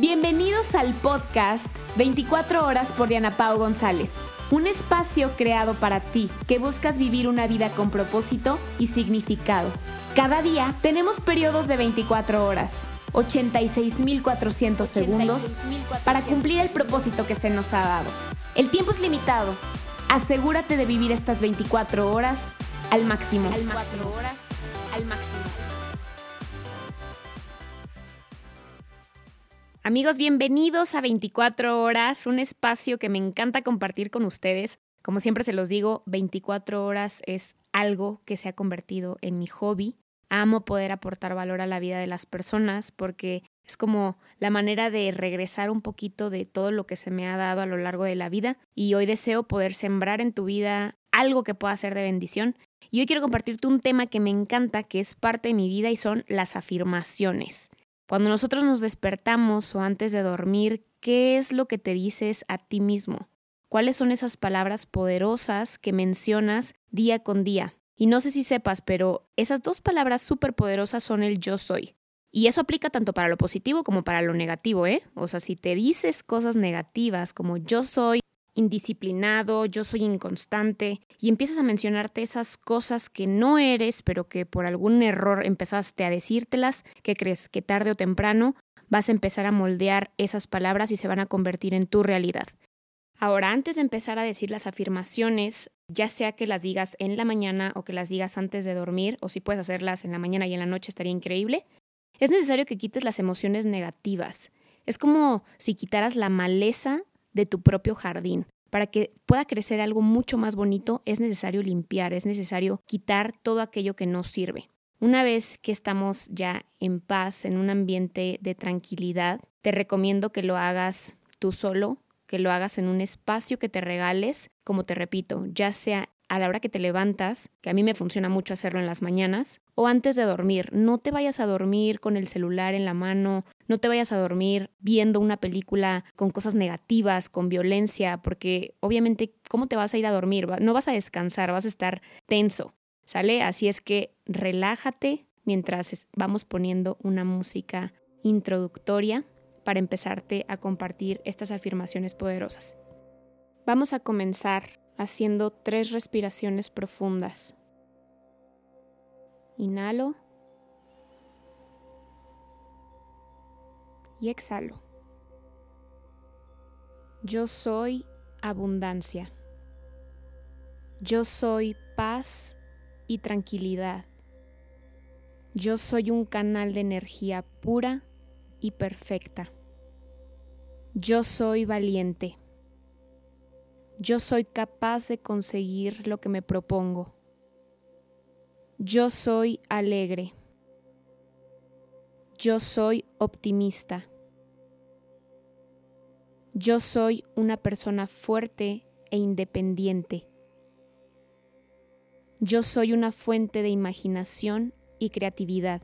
Bienvenidos al podcast 24 horas por Diana Pau González. Un espacio creado para ti que buscas vivir una vida con propósito y significado. Cada día tenemos periodos de 24 horas, 86.400 segundos para cumplir el propósito que se nos ha dado. El tiempo es limitado. Asegúrate de vivir estas 24 horas al máximo. Al máximo. horas al máximo. Amigos, bienvenidos a 24 horas, un espacio que me encanta compartir con ustedes. Como siempre se los digo, 24 horas es algo que se ha convertido en mi hobby. Amo poder aportar valor a la vida de las personas porque es como la manera de regresar un poquito de todo lo que se me ha dado a lo largo de la vida y hoy deseo poder sembrar en tu vida algo que pueda ser de bendición. Y hoy quiero compartirte un tema que me encanta, que es parte de mi vida y son las afirmaciones. Cuando nosotros nos despertamos o antes de dormir, ¿qué es lo que te dices a ti mismo? ¿Cuáles son esas palabras poderosas que mencionas día con día? Y no sé si sepas, pero esas dos palabras súper poderosas son el yo soy. Y eso aplica tanto para lo positivo como para lo negativo, ¿eh? O sea, si te dices cosas negativas como yo soy indisciplinado, yo soy inconstante, y empiezas a mencionarte esas cosas que no eres, pero que por algún error empezaste a decírtelas, que crees que tarde o temprano vas a empezar a moldear esas palabras y se van a convertir en tu realidad. Ahora, antes de empezar a decir las afirmaciones, ya sea que las digas en la mañana o que las digas antes de dormir, o si puedes hacerlas en la mañana y en la noche estaría increíble, es necesario que quites las emociones negativas. Es como si quitaras la maleza de tu propio jardín. Para que pueda crecer algo mucho más bonito es necesario limpiar, es necesario quitar todo aquello que no sirve. Una vez que estamos ya en paz, en un ambiente de tranquilidad, te recomiendo que lo hagas tú solo, que lo hagas en un espacio que te regales, como te repito, ya sea a la hora que te levantas, que a mí me funciona mucho hacerlo en las mañanas, o antes de dormir. No te vayas a dormir con el celular en la mano, no te vayas a dormir viendo una película con cosas negativas, con violencia, porque obviamente, ¿cómo te vas a ir a dormir? No vas a descansar, vas a estar tenso, ¿sale? Así es que relájate mientras vamos poniendo una música introductoria para empezarte a compartir estas afirmaciones poderosas. Vamos a comenzar haciendo tres respiraciones profundas. Inhalo y exhalo. Yo soy abundancia. Yo soy paz y tranquilidad. Yo soy un canal de energía pura y perfecta. Yo soy valiente. Yo soy capaz de conseguir lo que me propongo. Yo soy alegre. Yo soy optimista. Yo soy una persona fuerte e independiente. Yo soy una fuente de imaginación y creatividad.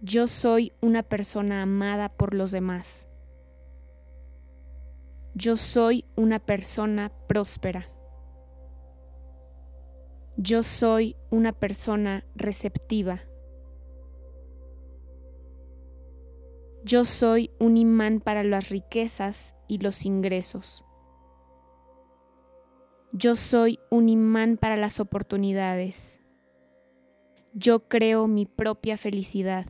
Yo soy una persona amada por los demás. Yo soy una persona próspera. Yo soy una persona receptiva. Yo soy un imán para las riquezas y los ingresos. Yo soy un imán para las oportunidades. Yo creo mi propia felicidad.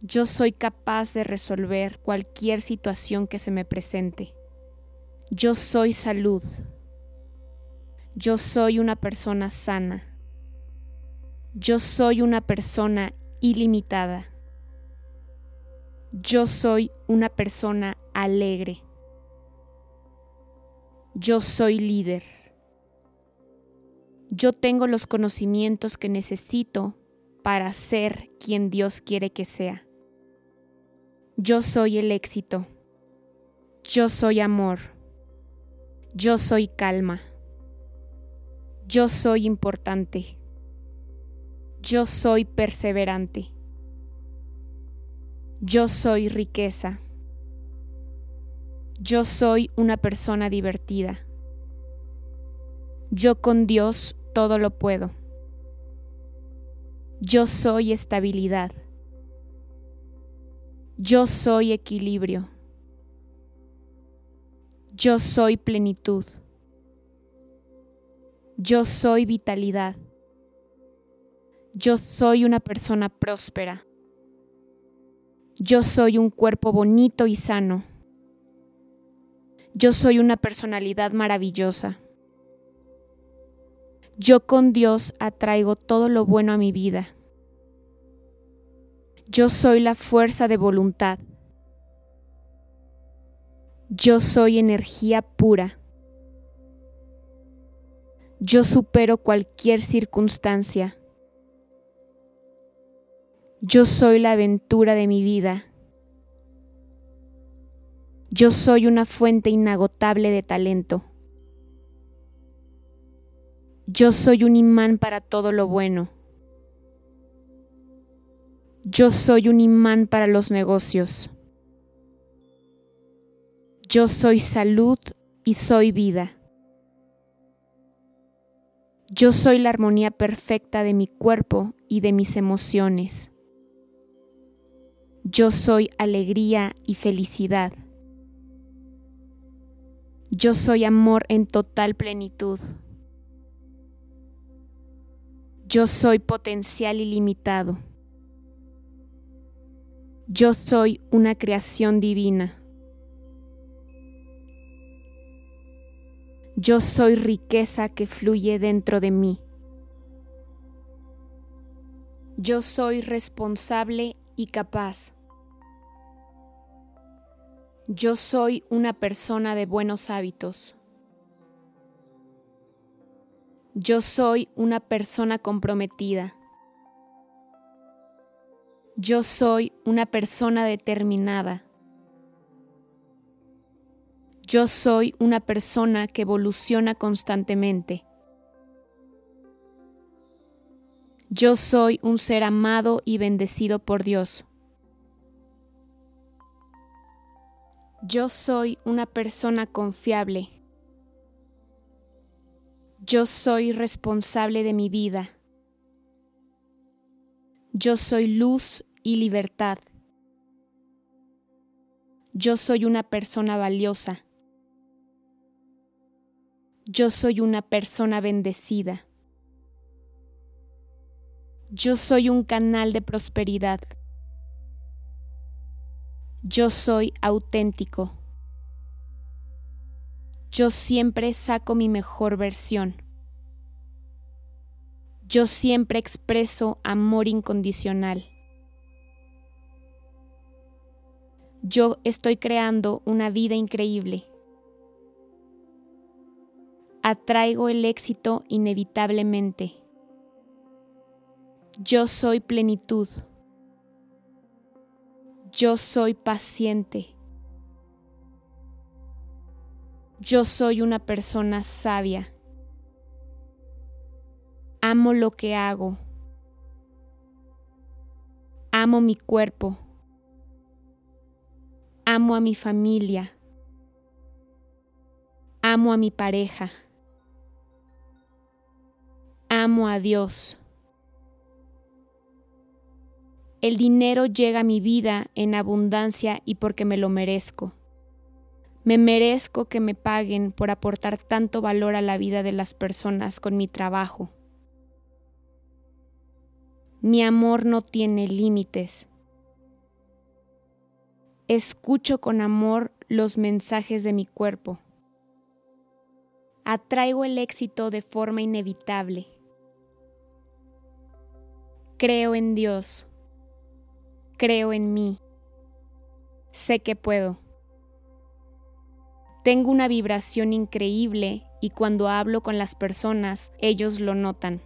Yo soy capaz de resolver cualquier situación que se me presente. Yo soy salud. Yo soy una persona sana. Yo soy una persona ilimitada. Yo soy una persona alegre. Yo soy líder. Yo tengo los conocimientos que necesito para ser quien Dios quiere que sea. Yo soy el éxito. Yo soy amor. Yo soy calma. Yo soy importante. Yo soy perseverante. Yo soy riqueza. Yo soy una persona divertida. Yo con Dios todo lo puedo. Yo soy estabilidad. Yo soy equilibrio. Yo soy plenitud. Yo soy vitalidad. Yo soy una persona próspera. Yo soy un cuerpo bonito y sano. Yo soy una personalidad maravillosa. Yo con Dios atraigo todo lo bueno a mi vida. Yo soy la fuerza de voluntad. Yo soy energía pura. Yo supero cualquier circunstancia. Yo soy la aventura de mi vida. Yo soy una fuente inagotable de talento. Yo soy un imán para todo lo bueno. Yo soy un imán para los negocios. Yo soy salud y soy vida. Yo soy la armonía perfecta de mi cuerpo y de mis emociones. Yo soy alegría y felicidad. Yo soy amor en total plenitud. Yo soy potencial ilimitado. Yo soy una creación divina. Yo soy riqueza que fluye dentro de mí. Yo soy responsable y capaz. Yo soy una persona de buenos hábitos. Yo soy una persona comprometida. Yo soy una persona determinada. Yo soy una persona que evoluciona constantemente. Yo soy un ser amado y bendecido por Dios. Yo soy una persona confiable. Yo soy responsable de mi vida. Yo soy luz y libertad. Yo soy una persona valiosa. Yo soy una persona bendecida. Yo soy un canal de prosperidad. Yo soy auténtico. Yo siempre saco mi mejor versión. Yo siempre expreso amor incondicional. Yo estoy creando una vida increíble. Atraigo el éxito inevitablemente. Yo soy plenitud. Yo soy paciente. Yo soy una persona sabia. Amo lo que hago. Amo mi cuerpo. Amo a mi familia. Amo a mi pareja. Amo a Dios. El dinero llega a mi vida en abundancia y porque me lo merezco. Me merezco que me paguen por aportar tanto valor a la vida de las personas con mi trabajo. Mi amor no tiene límites. Escucho con amor los mensajes de mi cuerpo. Atraigo el éxito de forma inevitable. Creo en Dios creo en mí. Sé que puedo. Tengo una vibración increíble y cuando hablo con las personas, ellos lo notan.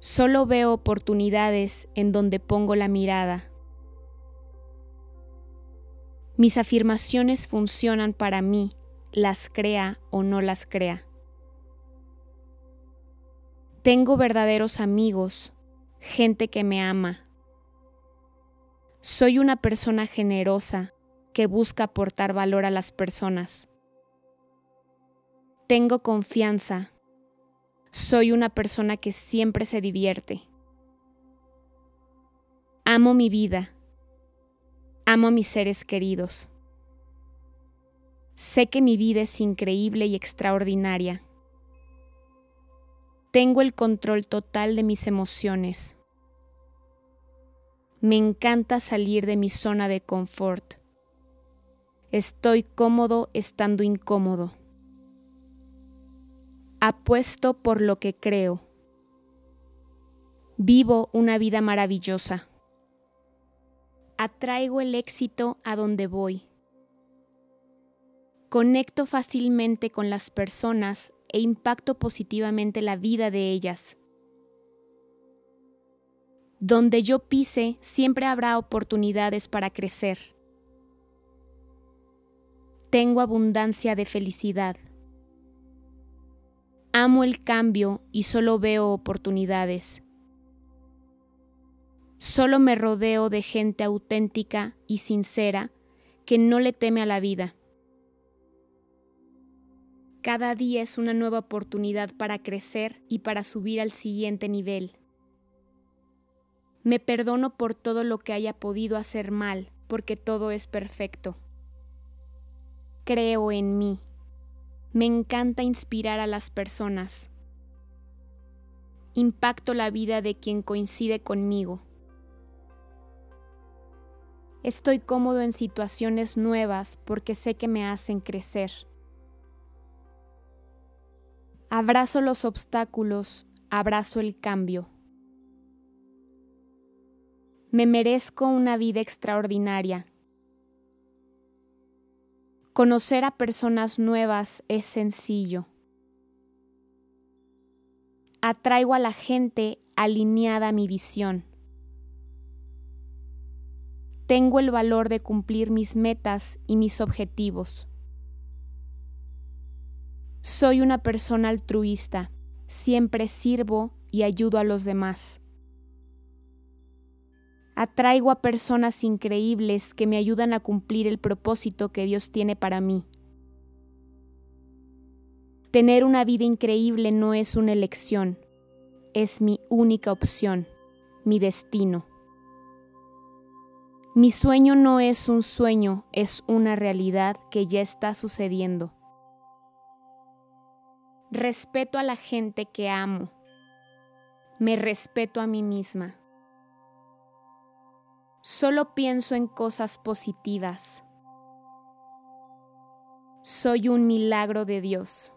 Solo veo oportunidades en donde pongo la mirada. Mis afirmaciones funcionan para mí, las crea o no las crea. Tengo verdaderos amigos, gente que me ama, soy una persona generosa que busca aportar valor a las personas. Tengo confianza. Soy una persona que siempre se divierte. Amo mi vida. Amo a mis seres queridos. Sé que mi vida es increíble y extraordinaria. Tengo el control total de mis emociones. Me encanta salir de mi zona de confort. Estoy cómodo estando incómodo. Apuesto por lo que creo. Vivo una vida maravillosa. Atraigo el éxito a donde voy. Conecto fácilmente con las personas e impacto positivamente la vida de ellas. Donde yo pise, siempre habrá oportunidades para crecer. Tengo abundancia de felicidad. Amo el cambio y solo veo oportunidades. Solo me rodeo de gente auténtica y sincera que no le teme a la vida. Cada día es una nueva oportunidad para crecer y para subir al siguiente nivel. Me perdono por todo lo que haya podido hacer mal, porque todo es perfecto. Creo en mí. Me encanta inspirar a las personas. Impacto la vida de quien coincide conmigo. Estoy cómodo en situaciones nuevas porque sé que me hacen crecer. Abrazo los obstáculos, abrazo el cambio. Me merezco una vida extraordinaria. Conocer a personas nuevas es sencillo. Atraigo a la gente alineada a mi visión. Tengo el valor de cumplir mis metas y mis objetivos. Soy una persona altruista. Siempre sirvo y ayudo a los demás. Atraigo a personas increíbles que me ayudan a cumplir el propósito que Dios tiene para mí. Tener una vida increíble no es una elección, es mi única opción, mi destino. Mi sueño no es un sueño, es una realidad que ya está sucediendo. Respeto a la gente que amo. Me respeto a mí misma. Solo pienso en cosas positivas. Soy un milagro de Dios.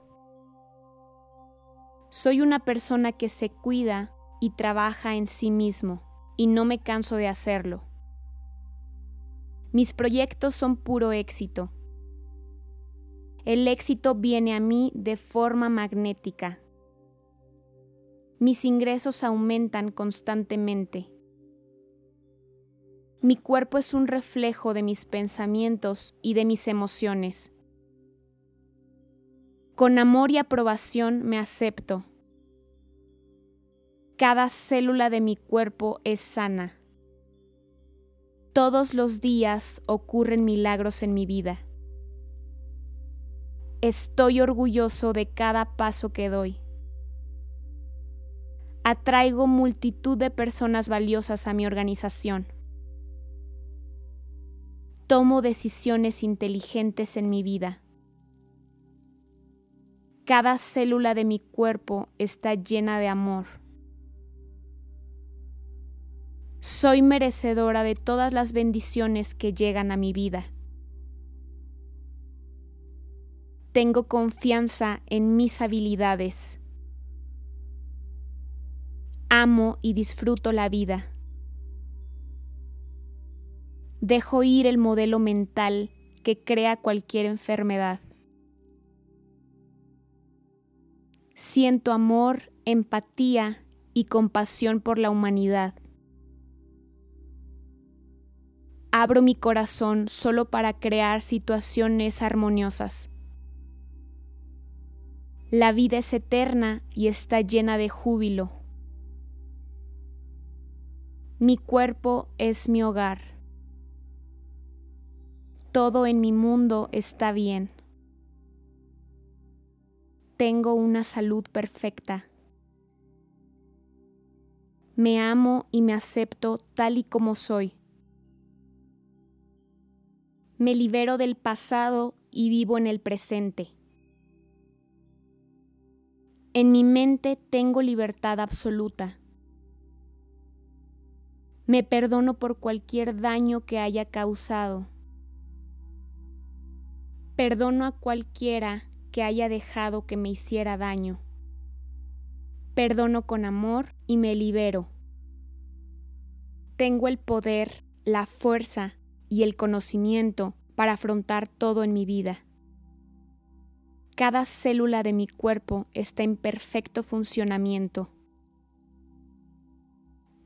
Soy una persona que se cuida y trabaja en sí mismo y no me canso de hacerlo. Mis proyectos son puro éxito. El éxito viene a mí de forma magnética. Mis ingresos aumentan constantemente. Mi cuerpo es un reflejo de mis pensamientos y de mis emociones. Con amor y aprobación me acepto. Cada célula de mi cuerpo es sana. Todos los días ocurren milagros en mi vida. Estoy orgulloso de cada paso que doy. Atraigo multitud de personas valiosas a mi organización tomo decisiones inteligentes en mi vida. Cada célula de mi cuerpo está llena de amor. Soy merecedora de todas las bendiciones que llegan a mi vida. Tengo confianza en mis habilidades. Amo y disfruto la vida. Dejo ir el modelo mental que crea cualquier enfermedad. Siento amor, empatía y compasión por la humanidad. Abro mi corazón solo para crear situaciones armoniosas. La vida es eterna y está llena de júbilo. Mi cuerpo es mi hogar todo en mi mundo está bien. Tengo una salud perfecta. Me amo y me acepto tal y como soy. Me libero del pasado y vivo en el presente. En mi mente tengo libertad absoluta. Me perdono por cualquier daño que haya causado. Perdono a cualquiera que haya dejado que me hiciera daño. Perdono con amor y me libero. Tengo el poder, la fuerza y el conocimiento para afrontar todo en mi vida. Cada célula de mi cuerpo está en perfecto funcionamiento.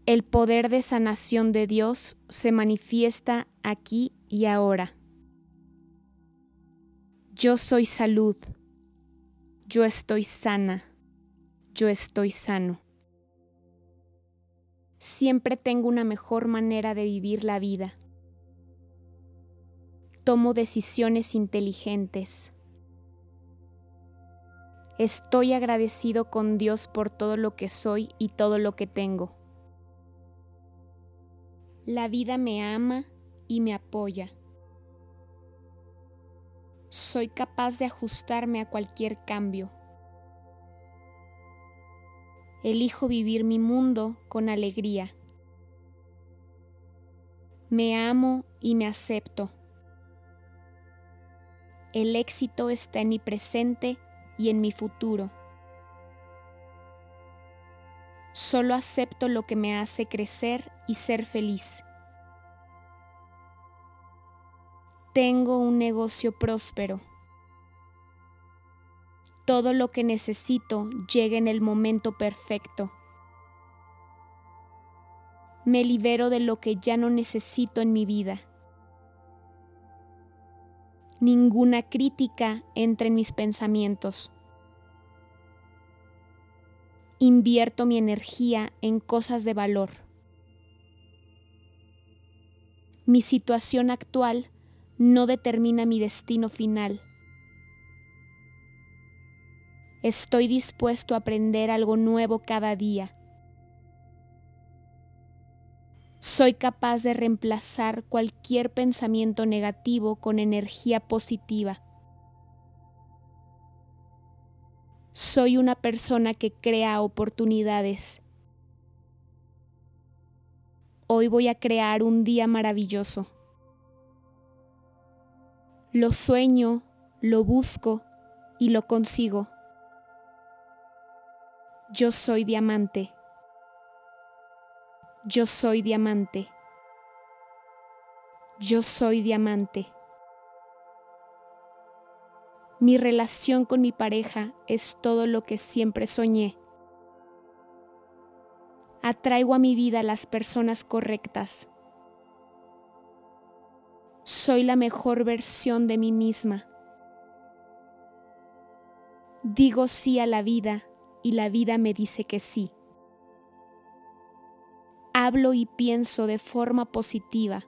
El poder de sanación de Dios se manifiesta aquí y ahora. Yo soy salud. Yo estoy sana. Yo estoy sano. Siempre tengo una mejor manera de vivir la vida. Tomo decisiones inteligentes. Estoy agradecido con Dios por todo lo que soy y todo lo que tengo. La vida me ama y me apoya. Soy capaz de ajustarme a cualquier cambio. Elijo vivir mi mundo con alegría. Me amo y me acepto. El éxito está en mi presente y en mi futuro. Solo acepto lo que me hace crecer y ser feliz. Tengo un negocio próspero. Todo lo que necesito llega en el momento perfecto. Me libero de lo que ya no necesito en mi vida. Ninguna crítica entra en mis pensamientos. Invierto mi energía en cosas de valor. Mi situación actual no determina mi destino final. Estoy dispuesto a aprender algo nuevo cada día. Soy capaz de reemplazar cualquier pensamiento negativo con energía positiva. Soy una persona que crea oportunidades. Hoy voy a crear un día maravilloso. Lo sueño, lo busco y lo consigo. Yo soy diamante. Yo soy diamante. Yo soy diamante. Mi relación con mi pareja es todo lo que siempre soñé. Atraigo a mi vida las personas correctas. Soy la mejor versión de mí misma. Digo sí a la vida y la vida me dice que sí hablo y pienso de forma positiva.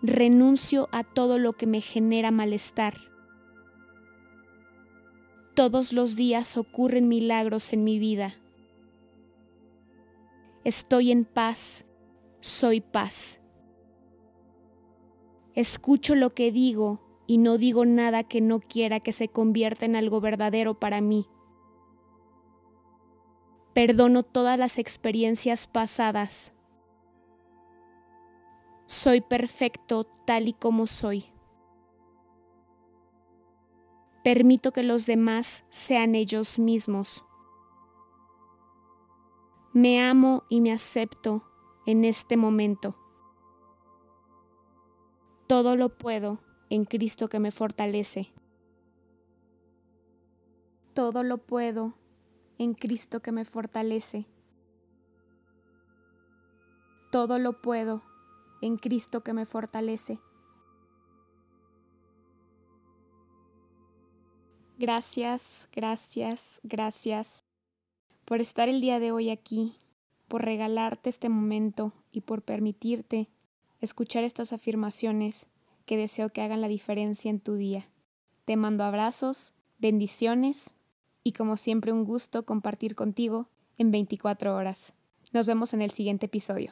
Renuncio a todo lo que me genera malestar. Todos los días ocurren milagros en mi vida. Estoy en paz, soy paz. Escucho lo que digo y no digo nada que no quiera que se convierta en algo verdadero para mí. Perdono todas las experiencias pasadas. Soy perfecto tal y como soy. Permito que los demás sean ellos mismos. Me amo y me acepto en este momento. Todo lo puedo en Cristo que me fortalece. Todo lo puedo en Cristo que me fortalece. Todo lo puedo en Cristo que me fortalece. Gracias, gracias, gracias por estar el día de hoy aquí, por regalarte este momento y por permitirte escuchar estas afirmaciones que deseo que hagan la diferencia en tu día. Te mando abrazos, bendiciones y como siempre un gusto compartir contigo en 24 horas. Nos vemos en el siguiente episodio.